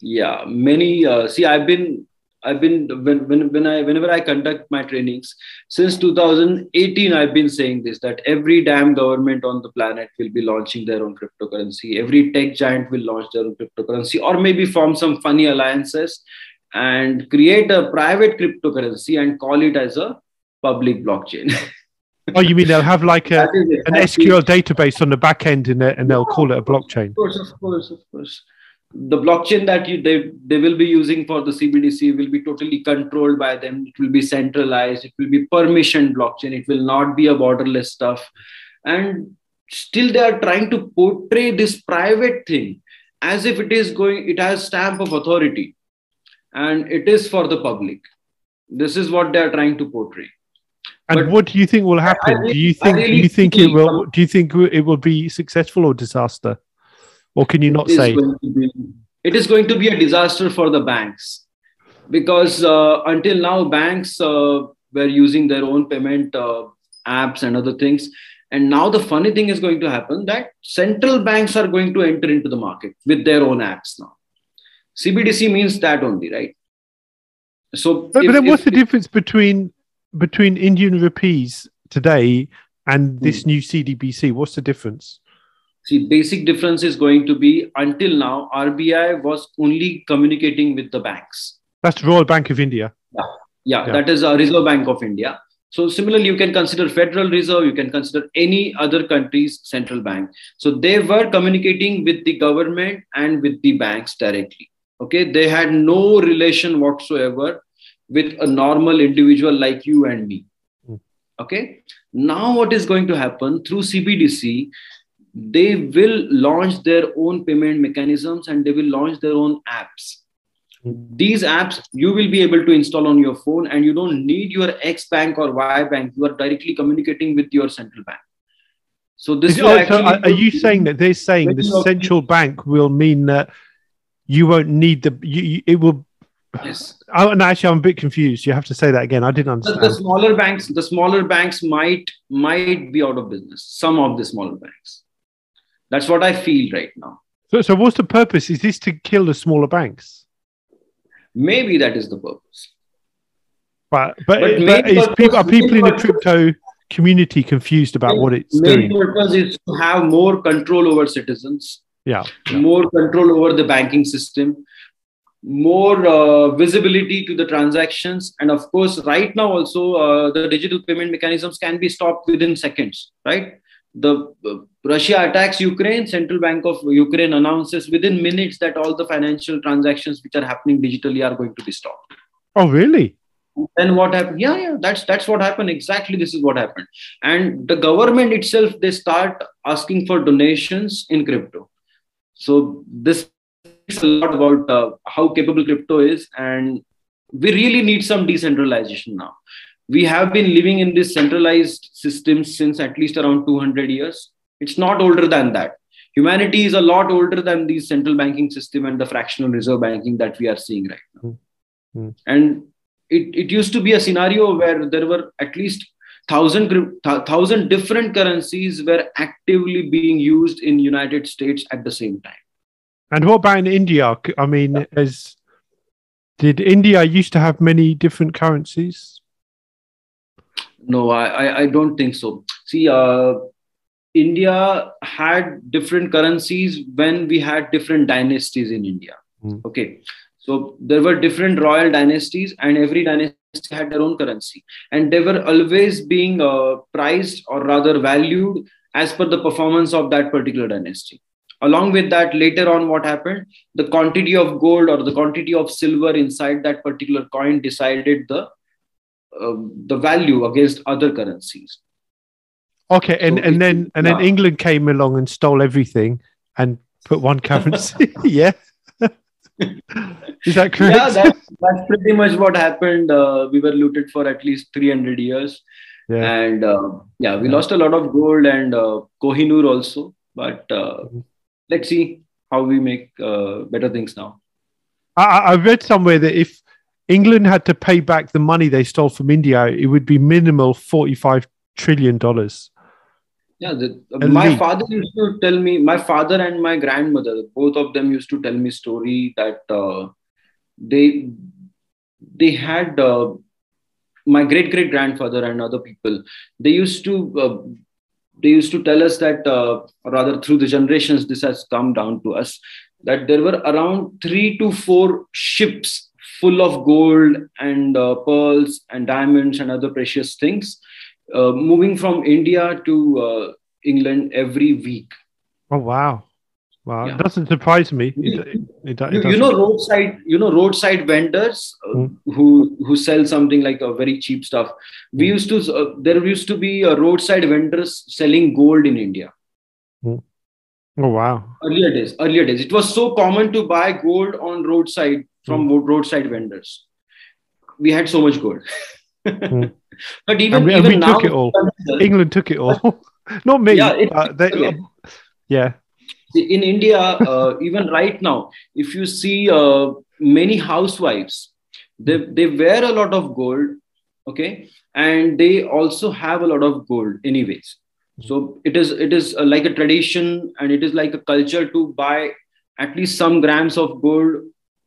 Yeah, many. Uh, see, I've been, I've been when, when when I whenever I conduct my trainings since 2018, I've been saying this that every damn government on the planet will be launching their own cryptocurrency. Every tech giant will launch their own cryptocurrency, or maybe form some funny alliances and create a private cryptocurrency and call it as a public blockchain. Oh, you mean they'll have like a, an SQL database on the back end and, and they'll call it a blockchain? Of course, of course, of course. the blockchain that you they, they will be using for the cbdc will be totally controlled by them it will be centralized it will be permission blockchain it will not be a borderless stuff and still they are trying to portray this private thing as if it is going it has stamp of authority and it is for the public. This is what they are trying to portray. And but what do you think will happen? do you think really do you think it will do you think it will be successful or disaster? Or can you not say? be, it is going to be a disaster for the banks. Because uh, until now banks uh, were using their own payment uh, apps and other things. And now the funny thing is going to happen that central banks are going to enter into the market with their own apps now cbdc means that only right so but, if, but then what's if, the if, difference between between indian rupees today and this hmm. new cdbc what's the difference See, basic difference is going to be until now, RBI was only communicating with the banks. That's the Royal Bank of India. Yeah, yeah, yeah. that is a Reserve Bank of India. So similarly, you can consider Federal Reserve, you can consider any other country's central bank. So they were communicating with the government and with the banks directly. Okay, they had no relation whatsoever with a normal individual like you and me. Hmm. Okay, now what is going to happen through CBDC? they will launch their own payment mechanisms and they will launch their own apps these apps you will be able to install on your phone and you don't need your x bank or y bank you are directly communicating with your central bank so this is also, are you saying that they're saying the central bank will mean that you won't need the you, it will yes oh, and actually i'm a bit confused you have to say that again i didn't understand the, the smaller banks the smaller banks might might be out of business some of the smaller banks that's what I feel right now. So, so what's the purpose? Is this to kill the smaller banks? Maybe that is the purpose. But but, but, people, are people in the crypto community confused about what it's main doing? purpose is to have more control over citizens. Yeah, yeah. more control over the banking system, more uh, visibility to the transactions, and of course, right now also uh, the digital payment mechanisms can be stopped within seconds. Right, the uh, Russia attacks Ukraine, Central Bank of Ukraine announces within minutes that all the financial transactions which are happening digitally are going to be stopped. Oh, really? Then what happened? Yeah, yeah, that's that's what happened. Exactly, this is what happened. And the government itself they start asking for donations in crypto. So this is a lot about uh, how capable crypto is, and we really need some decentralization now. We have been living in this centralized system since at least around 200 years. It's not older than that. Humanity is a lot older than the central banking system and the fractional reserve banking that we are seeing right now. Mm-hmm. and it, it used to be a scenario where there were at least thousand thousand different currencies were actively being used in united states at the same time and what about in india i mean as did india used to have many different currencies no, I, I don't think so. See, uh, India had different currencies when we had different dynasties in India. Mm. Okay. So there were different royal dynasties, and every dynasty had their own currency. And they were always being uh, priced or rather valued as per the performance of that particular dynasty. Along with that, later on, what happened? The quantity of gold or the quantity of silver inside that particular coin decided the um, the value against other currencies. Okay, and, so and then and yeah. then England came along and stole everything and put one currency. yeah. Is that correct? Yeah, that's, that's pretty much what happened. Uh, we were looted for at least 300 years. Yeah. And uh, yeah, we yeah. lost a lot of gold and uh, Kohinoor also. But uh, mm-hmm. let's see how we make uh, better things now. I, I read somewhere that if England had to pay back the money they stole from India, it would be minimal $45 trillion. Yeah, the, my father used to tell me, my father and my grandmother, both of them used to tell me story that uh, they they had uh, my great great grandfather and other people. They used to uh, they used to tell us that uh, rather through the generations this has come down to us that there were around three to four ships full of gold and uh, pearls and diamonds and other precious things, uh, moving from India to uh, England every week. Oh wow, wow! Yeah. It doesn't surprise me. It, it you, you, know roadside you know roadside vendors uh, mm. who who sell something like a very cheap stuff we mm. used to uh, there used to be a roadside vendors selling gold in india mm. oh wow earlier days earlier days it was so common to buy gold on roadside from hmm. roadside vendors we had so much gold hmm. but even, we, even now, took it all england took it all not me yeah, it, they, um, yeah in India, uh, even right now, if you see uh, many housewives, they, they wear a lot of gold, okay, and they also have a lot of gold, anyways. So it is it is uh, like a tradition, and it is like a culture to buy at least some grams of gold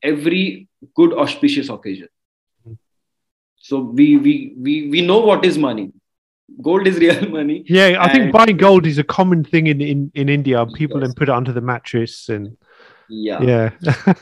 every good auspicious occasion. So we we we we know what is money gold is real money. Yeah, I think buying gold is a common thing in in, in India. People yes. then put it under the mattress and yeah, yeah.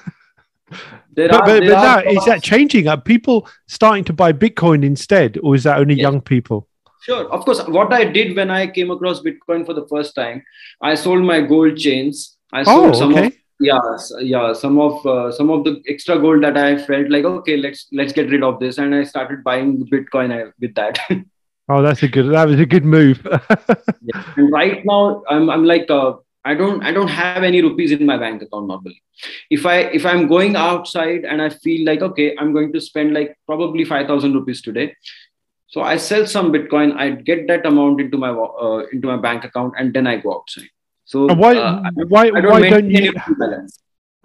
there but, are, but, but now, is that changing? Are people starting to buy Bitcoin instead, or is that only yes. young people? Sure, of course. What I did when I came across Bitcoin for the first time, I sold my gold chains. I sold oh, some okay. of yeah yeah some of uh, some of the extra gold that i felt like okay let's let's get rid of this and i started buying bitcoin with that Oh, that's a good. That was a good move. yeah. And right now, I'm I'm like uh, I don't I don't have any rupees in my bank account normally. If I if I'm going outside and I feel like okay, I'm going to spend like probably five thousand rupees today, so I sell some Bitcoin. I get that amount into my uh, into my bank account, and then I go outside. So and why uh, why don't why don't you?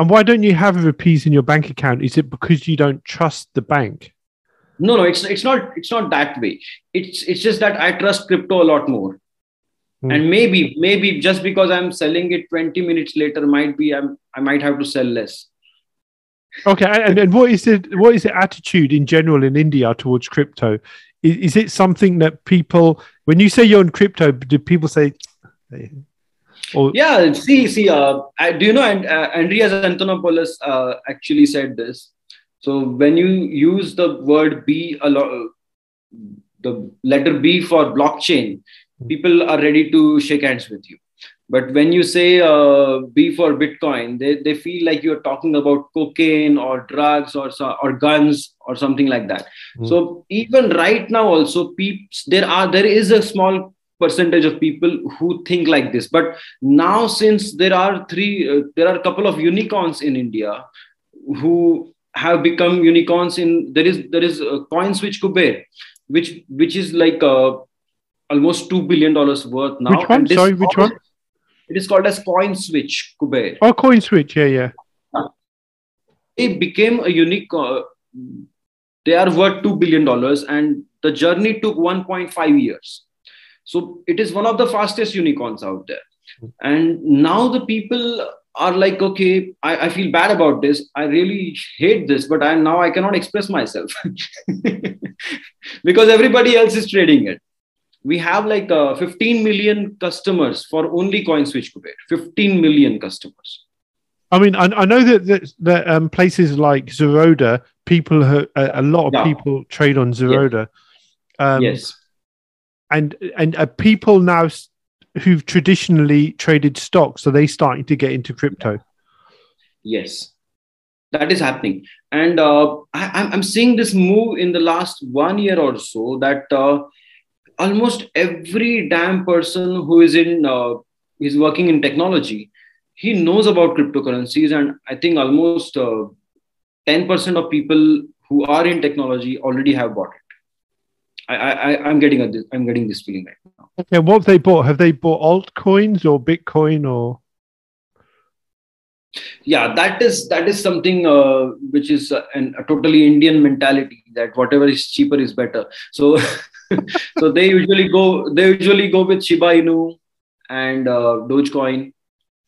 And why don't you have a rupees in your bank account? Is it because you don't trust the bank? no no it's it's not it's not that way it's it's just that i trust crypto a lot more hmm. and maybe maybe just because i'm selling it 20 minutes later might be I'm, i might have to sell less okay and, and what is it what is the attitude in general in india towards crypto is, is it something that people when you say you're in crypto do people say or, yeah see see uh, I, do you know and uh, andreas antonopoulos uh, actually said this so when you use the word B a lot, the letter B for blockchain, people are ready to shake hands with you. But when you say uh, B for Bitcoin, they, they feel like you're talking about cocaine or drugs or or guns or something like that. Mm. So even right now, also, peeps, there are there is a small percentage of people who think like this. But now since there are three uh, there are a couple of unicorns in india who have become unicorns in there is there is a CoinSwitch Kuber which which is like uh, almost 2 billion dollars worth now. Which one? Sorry which one? it is called as CoinSwitch Kuber oh CoinSwitch. Yeah yeah. It became a unique uh, they are worth 2 billion dollars and the journey took 1.5 years so it is one of the fastest unicorns out there. And now the people are like okay I, I, feel bad about this. I really hate this but i now i cannot express myself. Because everybody else is trading it. We have like uh, 15 million customers for only CoinSwitch Kuber 15 million customers. I mean i, I know that, that, that um, places like Zerodha, people a, a lot of yeah. people trade on Zerodha. yes, um, yes. And and uh, people now who've traditionally traded stocks are they starting to get into crypto? Yes. That is happening. And uh, I, am seeing this move in the last one year or so that uh, almost every damn person who is in uh, is working in technology he knows about cryptocurrencies and i think almost 10% uh, of people who are in technology already have bought it I, I I'm getting a I'm getting this feeling right now. Okay, what have they bought? Have they bought altcoins or Bitcoin or? Yeah, that is that is something uh, which is uh, an, a totally Indian mentality that whatever is cheaper is better. So, so they usually go they usually go with Shiba Inu and uh, Dogecoin.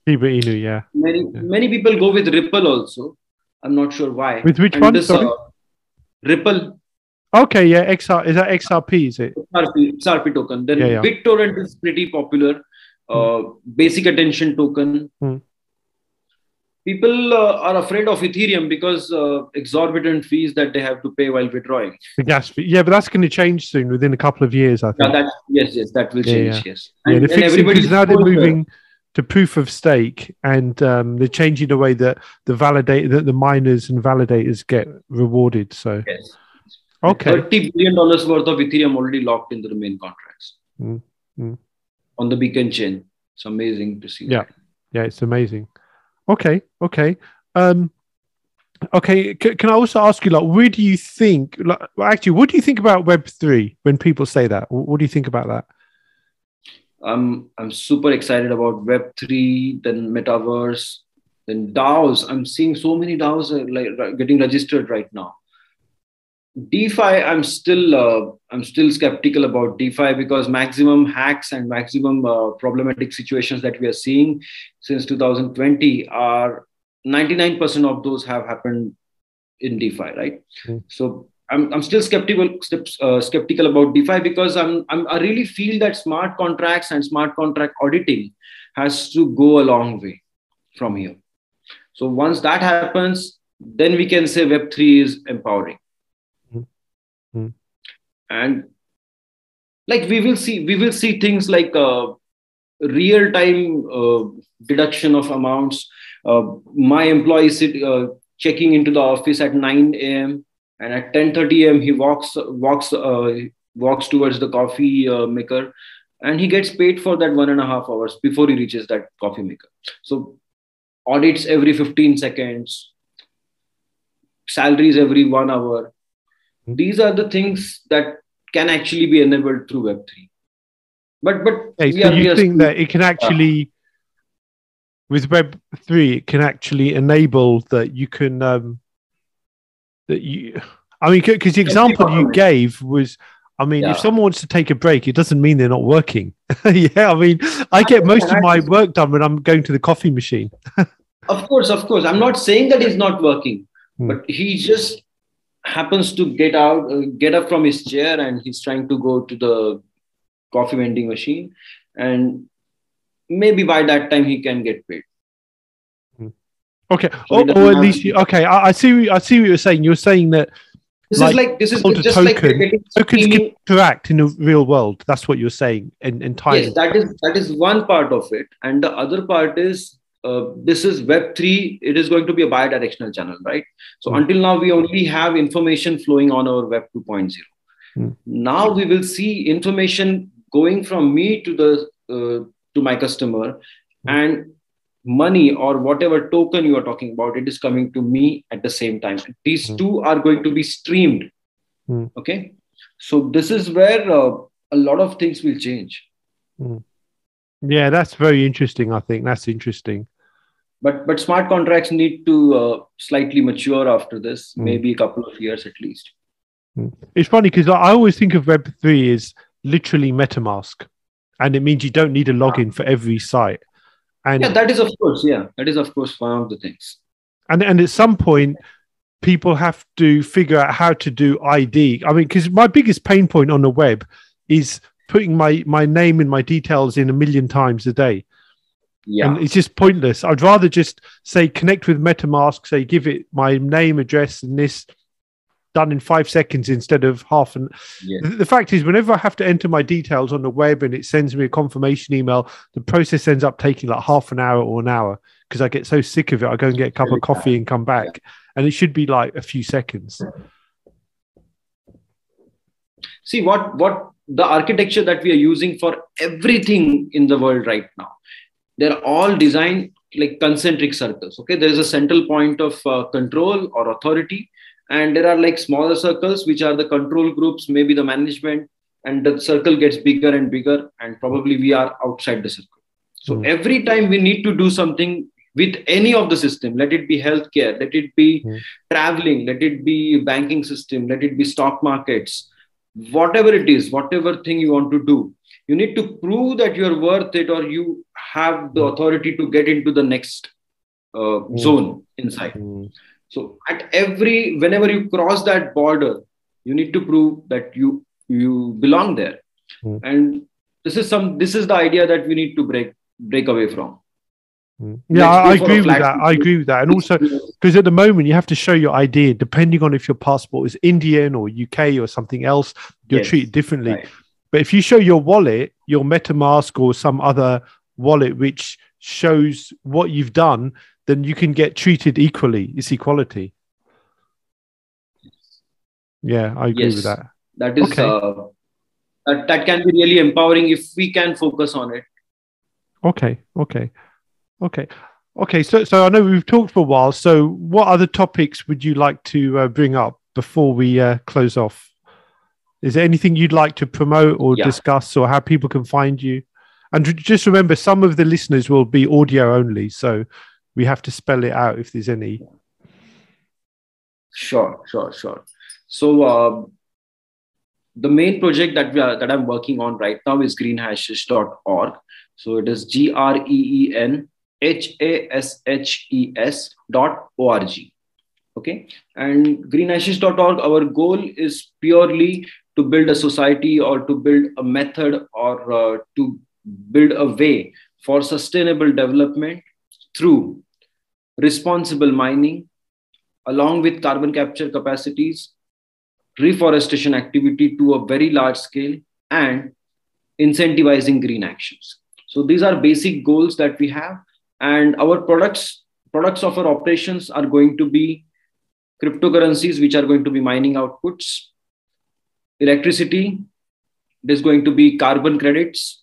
Shiba Inu, yeah. Many yeah. many people go with Ripple also. I'm not sure why. With which and one? This? Uh, Ripple. Okay, yeah, XR is that XRP? Is it XRP, XRP token? Then yeah, yeah. BitTorrent is pretty popular. Uh, hmm. Basic attention token. Hmm. People uh, are afraid of Ethereum because uh, exorbitant fees that they have to pay while withdrawing. The gas fee, yeah, but that's going to change soon within a couple of years. I think. Yeah, that yes, yes, that will change. Yeah, yes, and, yeah the fixing, now they're moving. to proof of stake, and um, they're changing the way that the validate that the miners and validators get rewarded. So, yes. Okay, thirty billion dollars worth of Ethereum already locked in the main contracts Mm, mm. on the beacon chain. It's amazing to see. Yeah. yeah, it's amazing. Okay, okay, um, okay. C- can I also ask you, like, where do you think? Like, actually, what do you think about Web three when people say that? What do you think about that? I'm I'm super excited about Web three, then metaverse, then DAOs. I'm seeing so many DAOs are like getting registered right now. DeFi, I'm still uh, I'm still skeptical about DeFi because maximum hacks and maximum uh, problematic situations that we are seeing since 2020 are 99% of those have happened in DeFi, right? Mm. So I'm, I'm still skeptical uh, skeptical about DeFi because I'm, I'm I really feel that smart contracts and smart contract auditing has to go a long way from here. So once that happens, then we can say Web three is empowering. And like we will see we will see things like uh, real time uh, deduction of amounts. Uh, my employee sit uh, checking into the office at 9 a.m and at 10:30 a.m. he walks walks uh, walks towards the coffee uh, maker, and he gets paid for that one and a half hours before he reaches that coffee maker. So audits every 15 seconds, salaries every one hour. These are the things that can actually be enabled through Web three. But but Okay, so are- you think that it can actually, with Web three, it can actually enable that you can um, that you. I mean, because the example you gave was, I mean, Yeah. if someone wants to take a break, it doesn't mean they're not working. yeah, I mean, I get most of my work done when I'm going to the coffee machine. Of course, of course. I'm not saying that he's not working, Hmm. but he just happens to get out, uh, get up from his chair, and he's trying to go to the coffee vending machine, and maybe by that time he can get paid. Okay, So or, or at least you, okay. I, I see. I see what you're saying. You're saying that This Like, is like this is just like token. getting tokens can interact in the real world. That's what you're saying. And and time. Yes, that is that is one part of it, and the other part is uh, this is Web three. It is going to be a bi-directional channel, right? So Hmm. until now, we only have information flowing on our Web 2.0. Hmm. Now we will see information going from me to the uh, to my customer, Hmm. and money or whatever token you are talking about, it is coming to me at the same time. These Hmm. two are going to be streamed. Hmm. Okay, so this is where uh, a lot of things will change. Yeah, that's very interesting. I think that's interesting. but but smart contracts need to uh, slightly mature after this Mm. maybe a couple of years at least It's funny because I I always think of Web three as literally MetaMask, and it means you don't need a login for every site. And yeah that is of course yeah that is of course one of the things and and at some point, people have to figure out how to do ID. I mean, because my biggest pain point on the web is putting my my name and my details in a million times a day. yeah and it's just pointless. I'd rather just say connect with MetaMask, say give it my name, address, and this done in five seconds instead of half an. yeah The, the fact is, whenever I have to enter my details on the web and it sends me a confirmation email, the process ends up taking like half an hour or an hour because I get so sick of it. I go and get a cup of coffee and come back, and it should be like a few seconds. see what what the architecture that we are using for everything in the world right now they're all designed like concentric circles okay there is a central point of uh, control or authority and there are like smaller circles which are the control groups maybe the management and the circle gets bigger and bigger and probably we are outside the circle so Hmm. every time we need to do something with any of the system let it be healthcare let it be Hmm. traveling let it be banking system let it be stock markets whatever it is whatever thing you want to do you need to prove that you're worth it or you have the authority to get into the next uh, zone inside Mm. so at every whenever you cross that border you need to prove that you you belong there Hmm. and this is some this is the idea that we need to break break away from Mm. Yeah, I, I go for a agree with that. I agree with that. And also, because at the moment you have to show your ID, depending on if your passport is Indian or UK or something else, you're Yes, treated differently. right. But if you show your wallet, your MetaMask or some other wallet which shows what you've done, then you can get treated equally. It's equality. Yeah, I agree yes, with that. That is okay. uh, that, that can be really empowering if we can focus on it. Okay, okay, okay, okay. So, so I know we've talked for a while. So, what other topics would you like to uh, bring up before we uh, close off? Is there anything you'd like to promote or yeah. discuss, or how people can find you? And just remember, some of the listeners will be audio only, so we have to spell it out if there's any. Sure, sure, sure. So uh, the main project that we are, that I'm working on right now is greenhashes.org. So it is G R E E N H A S H E S dot O R G. Okay. And greenhashes.org, our goal is purely to build a society or to build a method or uh, to build a way for sustainable development through responsible mining, along with carbon capture capacities, reforestation activity to a very large scale, and incentivizing green actions. So these are basic goals that we have, and our products products of our operations are going to be cryptocurrencies, which are going to be mining outputs, electricity, there's going to be carbon credits,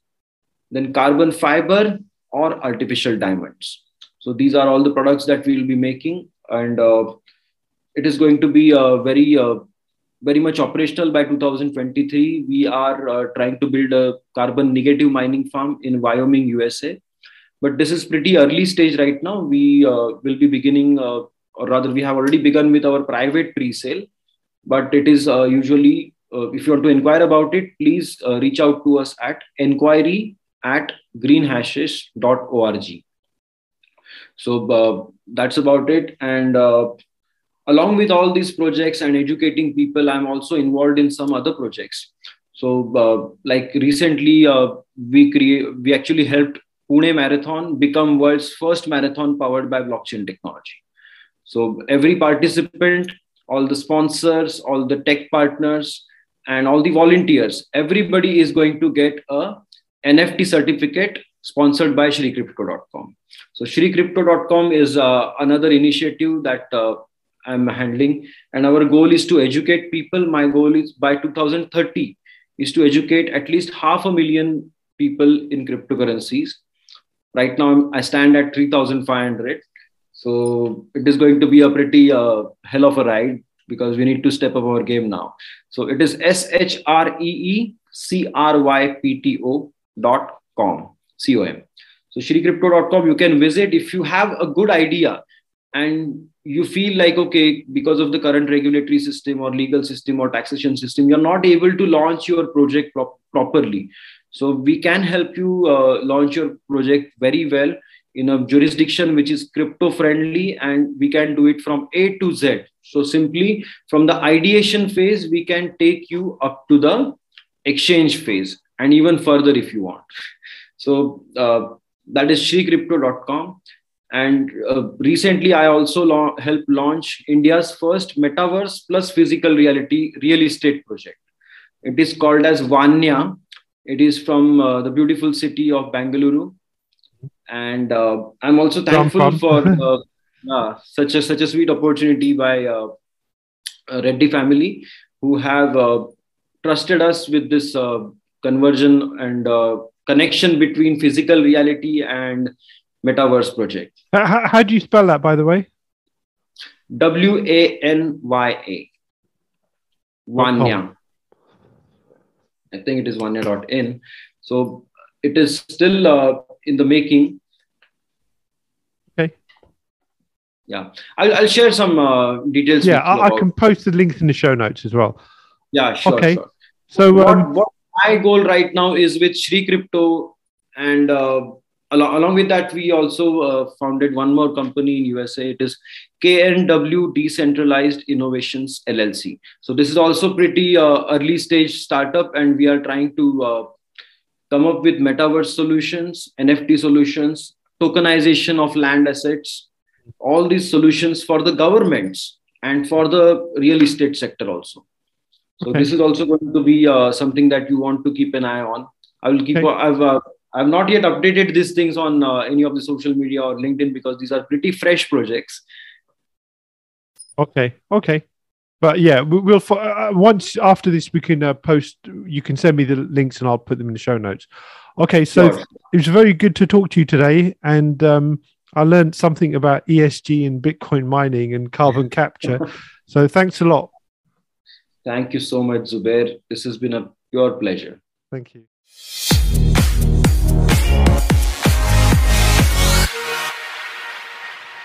then carbon fiber or artificial diamonds. So these are all the products that we will be making, and uh, it is going to be a very, uh, very much operational by 2023. We are uh, trying to build a carbon negative mining farm in Wyoming, USA. But this is pretty early stage right now. We uh, will be beginning, uh, or rather, we have already begun with our private pre-sale. But it is uh, usually, if you want to inquire about it, please reach out to us at inquiry at greenhashes.org. So that's about it. And along with all these projects and educating people, I'm also involved in some other projects. So, uh, like recently, uh, we create we actually helped Pune Marathon become world's first marathon powered by blockchain technology. So every participant, all the sponsors, all the tech partners, and all the volunteers, everybody is going to get a NFT certificate sponsored by ShreeCrypto.com. So ShreeCrypto.com is uh, another initiative that uh, I'm handling, and our goal is to educate people. My goal is by 2030 is to educate at least half a million people in cryptocurrencies. Right now, I stand at 3,500. So it is going to be a pretty uh, hell of a ride because we need to step up our game now. So it is S H R E E C R Y P T O dot com com so ShreeCrypto.com you can visit if you have a good idea and you feel like okay because of the current regulatory system or legal system or taxation system you're not able to launch your project pro- properly so we can help you uh, launch your project very well in a jurisdiction which is crypto friendly and we can do it from a to z so simply from the ideation phase we can take you up to the exchange phase and even further if you want. So uh, that is ShreeCrypto.com. And uh, recently, I also la- helped launch India's first metaverse plus physical reality real estate project. It is called as Wanya. It is from uh, the beautiful city of Bangalore. And uh, I'm also thankful for uh, uh, such a such a sweet opportunity by Reddy family, who have trusted us with this conversion and uh, connection between physical reality and metaverse project. How, how do you spell that, by the way? W A N Y A. Wanya. I think it is one year in. So it is still uh, in the making. Okay. Yeah, I'll, I'll share some uh, details. Yeah, I, I, can post the links in the show notes as well. Yeah, sure. Okay. Sure. So, what, um, what my goal right now is with Shree Crypto, and uh, along, along with that, we also uh, founded one more company in USA. It is KNW Decentralized Innovations LLC. So this is also pretty uh, early stage startup, and we are trying to uh, come up with metaverse solutions, NFT solutions, tokenization of land assets, all these solutions for the governments and for the real estate sector also. So okay. this is also going to be uh, something that you want to keep an eye on. I will keep. Okay. I've uh, I've not yet updated these things on uh, any of the social media or LinkedIn because these are pretty fresh projects. Okay, okay, but yeah, we'll uh, once after this we can uh, post. You can send me the links and I'll put them in the show notes. Okay, so sure. it was very good to talk to you today, and um, I learned something about ESG and Bitcoin mining and carbon capture. so thanks a lot. Thank you so much, Zubair. This has been a pure pleasure. Thank you.